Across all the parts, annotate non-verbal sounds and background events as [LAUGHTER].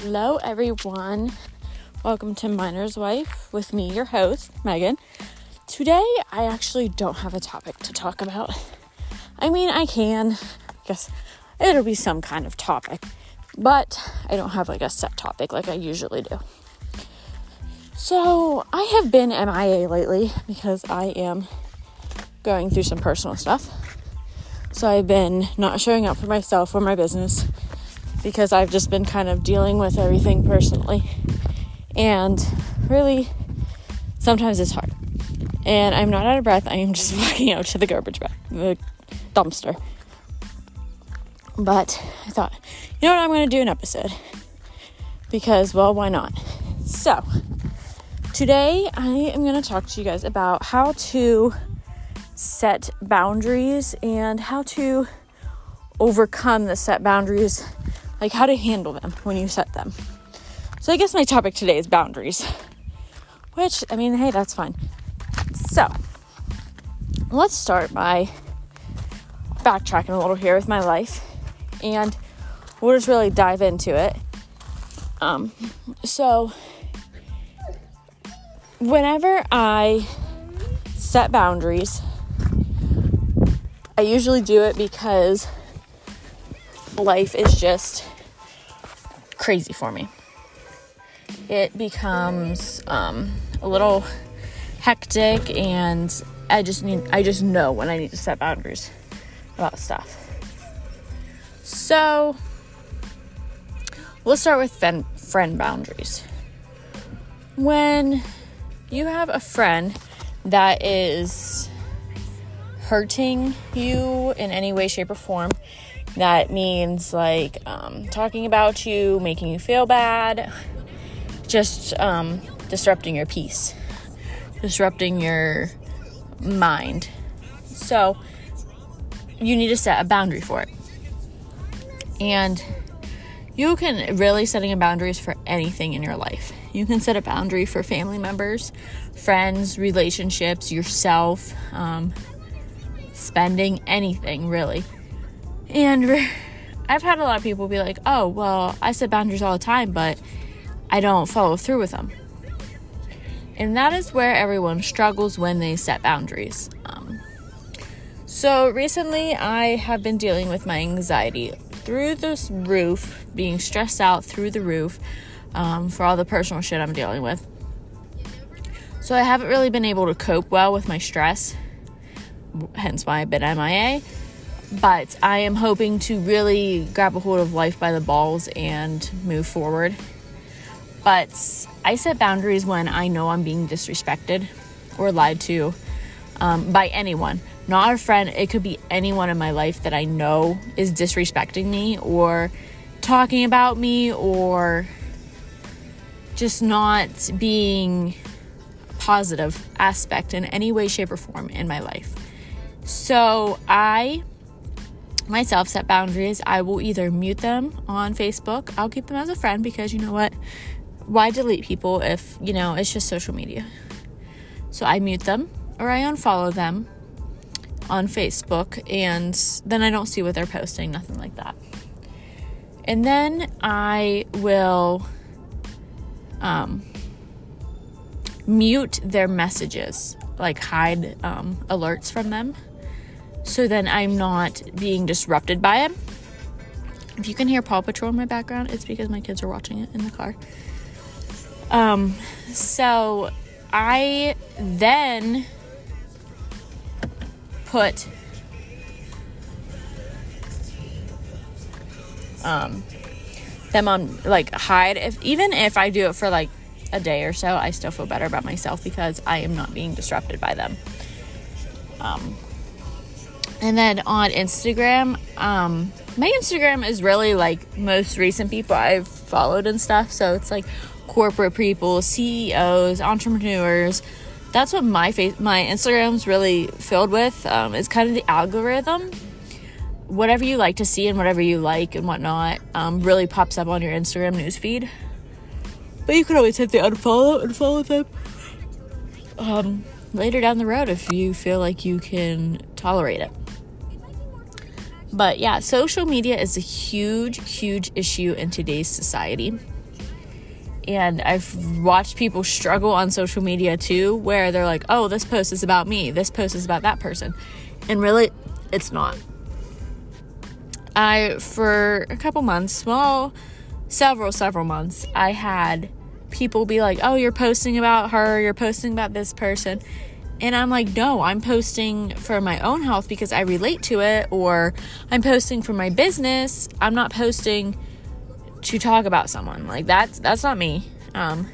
Hello, everyone. Welcome to Miner's Wife with me, your host, Megan. Today, I actually don't have a topic to talk about. I mean, I can. I guess it'll be some kind of topic, but I don't have like a set topic like I usually do. So, I have been MIA lately because I am going through some personal stuff. So, I've been not showing up for myself or my business because I've just been kind of dealing with everything personally. And really, sometimes it's hard. And I'm not out of breath. I am just [LAUGHS] walking out to the garbage bag, the dumpster. But I thought, you know what, I'm going to do an episode. Because, well, why not? So, today I am going to talk to you guys about how to set boundaries and how to overcome the set boundaries like how to handle them when you set them. So I guess my topic today is boundaries, which I mean, hey, that's fine. So let's start by backtracking a little here with my life, and we'll just really dive into it. Um, so whenever I set boundaries, I usually do it because life is just crazy for me. It becomes um, a little hectic, and I just need I just know when I need to set boundaries about stuff. So we'll start with friend, friend boundaries. When you have a friend that is hurting you in any way, shape, or form, that means like um, talking about you, making you feel bad, just um, disrupting your peace, disrupting your mind. So you need to set a boundary for it. And you can really setting a boundaries for anything in your life. You can set a boundary for family members, friends, relationships, yourself, um, spending anything really. And [LAUGHS] I've had a lot of people be like, oh, well, I set boundaries all the time, but I don't follow through with them. And that is where everyone struggles when they set boundaries. Um, so recently, I have been dealing with my anxiety through this roof, being stressed out through the roof um, for all the personal shit I'm dealing with. So I haven't really been able to cope well with my stress, hence why I've been MIA but I am hoping to really grab a hold of life by the balls and move forward. But I set boundaries when I know I'm being disrespected or lied to um, by anyone. Not a friend, it could be anyone in my life that I know is disrespecting me or talking about me or just not being positive aspect in any way, shape, or form in my life. So I myself set boundaries. I will either mute them on Facebook, I'll keep them as a friend because you know what? Why delete people if, you know, it's just social media? So I mute them or I unfollow them on Facebook and then I don't see what they're posting, nothing like that. And then I will um, mute their messages, like hide um, alerts from them so then I'm not being disrupted by it. If you can hear Paw Patrol in my background, it's because my kids are watching it in the car. Um, so I then put um them on like hide if even if I do it for like a day or so, I still feel better about myself because I am not being disrupted by them. Um, and then on Instagram, um, my Instagram is really like most recent people I've followed and stuff. So it's like corporate people, CEOs, entrepreneurs. That's what my face, my Instagram's really filled with. Um, it's kind of the algorithm. Whatever you like to see and whatever you like and whatnot um, really pops up on your Instagram newsfeed. But you can always hit the unfollow and follow them um, later down the road if you feel like you can tolerate it. But yeah, social media is a huge, huge issue in today's society. And I've watched people struggle on social media too, where they're like, oh, this post is about me, this post is about that person. And really, it's not. I, for a couple months, well, several, several months, I had people be like, oh, you're posting about her, you're posting about this person. And I'm like, no, I'm posting for my own health because I relate to it, or I'm posting for my business. I'm not posting to talk about someone. Like that's that's not me. Um,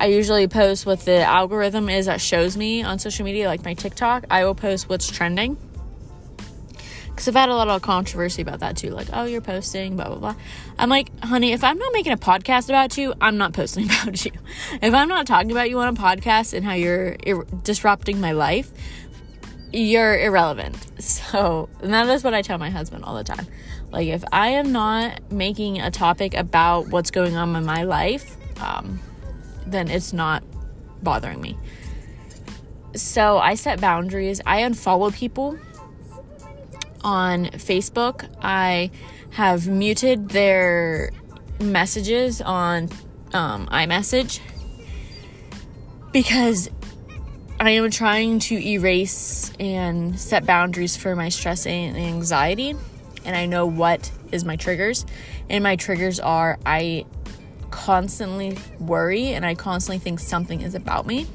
I usually post what the algorithm is that shows me on social media, like my TikTok. I will post what's trending. Because I've had a lot of controversy about that too. Like, oh, you're posting, blah, blah, blah. I'm like, honey, if I'm not making a podcast about you, I'm not posting [LAUGHS] about you. If I'm not talking about you on a podcast and how you're ir- disrupting my life, you're irrelevant. [LAUGHS] So, that is what I tell my husband all the time. Like, if I am not making a topic about what's going on in my life, um, then it's not bothering me. So, I set boundaries. I unfollow people on Facebook. I have muted their messages on um, iMessage because I am trying to erase and set boundaries for my stress and anxiety. And I know what is my triggers. And my triggers are I constantly worry and I constantly think something is about me.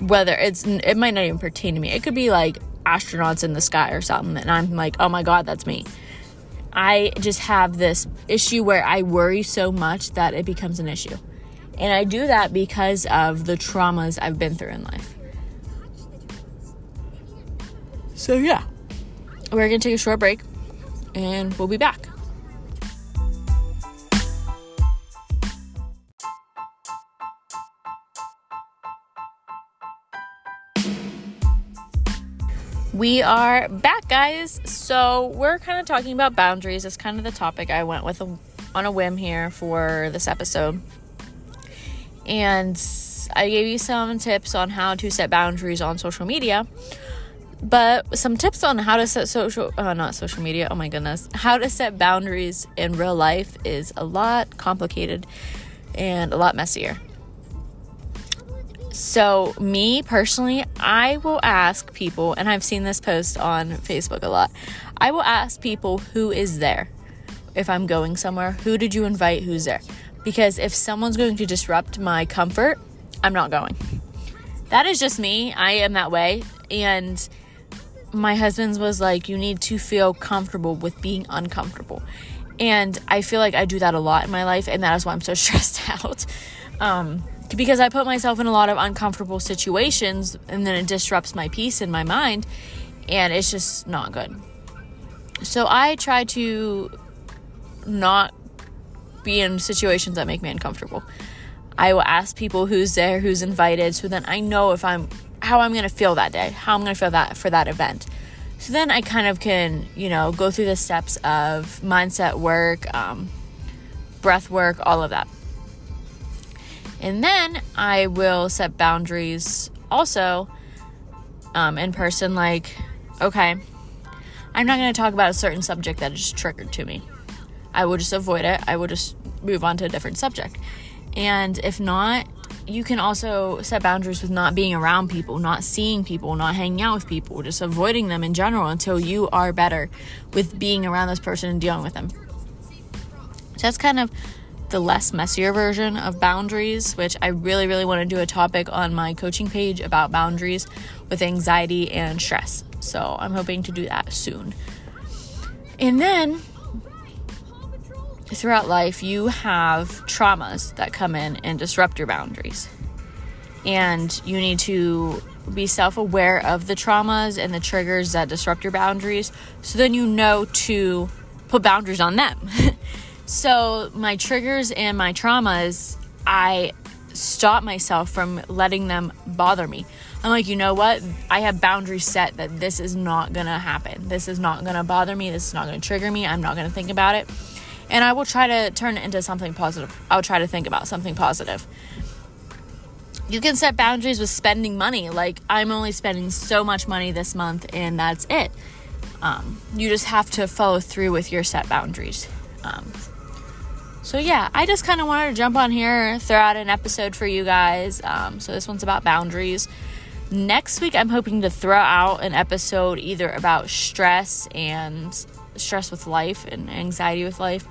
Whether it's, it might not even pertain to me. It could be like astronauts in the sky or something. And I'm like, oh my God, that's me. I just have this issue where I worry so much that it becomes an issue. And I do that because of the traumas I've been through in life. So, yeah, we're going to take a short break and we'll be back. We are back, guys. So, we're kind of talking about boundaries. It's kind of the topic I went with on a whim here for this episode and I gave you some tips on how to set boundaries on social media. But some tips on how to set social, uh, not social media, oh my goodness, how to set boundaries in real life is a lot complicated and a lot messier. So, me personally, I will ask people, and I've seen this post on Facebook a lot. I will ask people who is there. If I'm going somewhere, who did you invite? Who's there? because if someone's going to disrupt my comfort, I'm not going. That is just me. I am that way. And my husband's was like, you need to feel comfortable with being uncomfortable. And I feel like I do that a lot in my life, and that is why I'm so [LAUGHS] stressed out. Um, because I put myself in a lot of uncomfortable situations, and then it disrupts my peace in my mind, and it's just not good. So I try to not be in situations that make me uncomfortable. I will ask people who's there, who's invited, so then I know if I'm how I'm gonna feel that day, how I'm gonna feel that for that event. So then I kind of can, you know, go through the steps of mindset work, um, breath work, all of that. And then I will set boundaries also um, in person, like, okay, I'm not going to talk about a certain subject that is triggered to me. I will just avoid it. I will just move on to a different subject. And if not, you can also set boundaries with not being around people, not seeing people, not hanging out with people, just avoiding them in general until you are better with being around this person and dealing with them. So that's kind of the less messier version of boundaries, which I really, really want to do a topic on my coaching page about boundaries with anxiety and stress. So I'm hoping to do that soon. And then throughout life, you have traumas that come in and disrupt your boundaries. And you need to be self aware of the traumas and the triggers that disrupt your boundaries so then you know to put boundaries on them. [LAUGHS] so, my triggers and my traumas, I stop myself from letting them bother me. I'm like, you know what? I have boundaries set that this is not gonna happen. This is not gonna bother me. This is not gonna trigger me. I'm not gonna think about it and I will try to turn it into something positive. I'll try to think about something positive. You can set boundaries with spending money. Like, I'm only spending so much money this month, and that's it. Um, you just have to follow through with your set boundaries. Um, So, yeah, I just kind of wanted to jump on here, throw out an episode for you guys. Um, so, this one's about boundaries. Next week, I'm hoping to throw out an episode either about stress and stress with life and anxiety with life,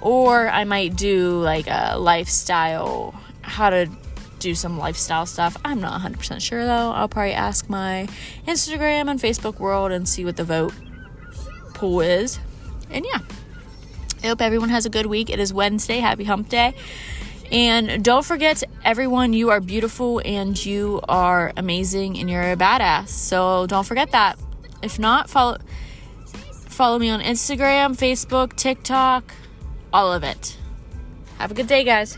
or I might do like a lifestyle, how to do some lifestyle stuff. I'm not 100% sure though. I'll probably ask my Instagram and Facebook world and see what the vote pool is. And yeah, I hope everyone has a good week. It is Wednesday. Happy hump day. And don't forget, everyone, you are beautiful and you are amazing and you're a badass. So don't forget that. If not, follow follow me on Instagram, Facebook, TikTok, all of it. Have a good day, guys.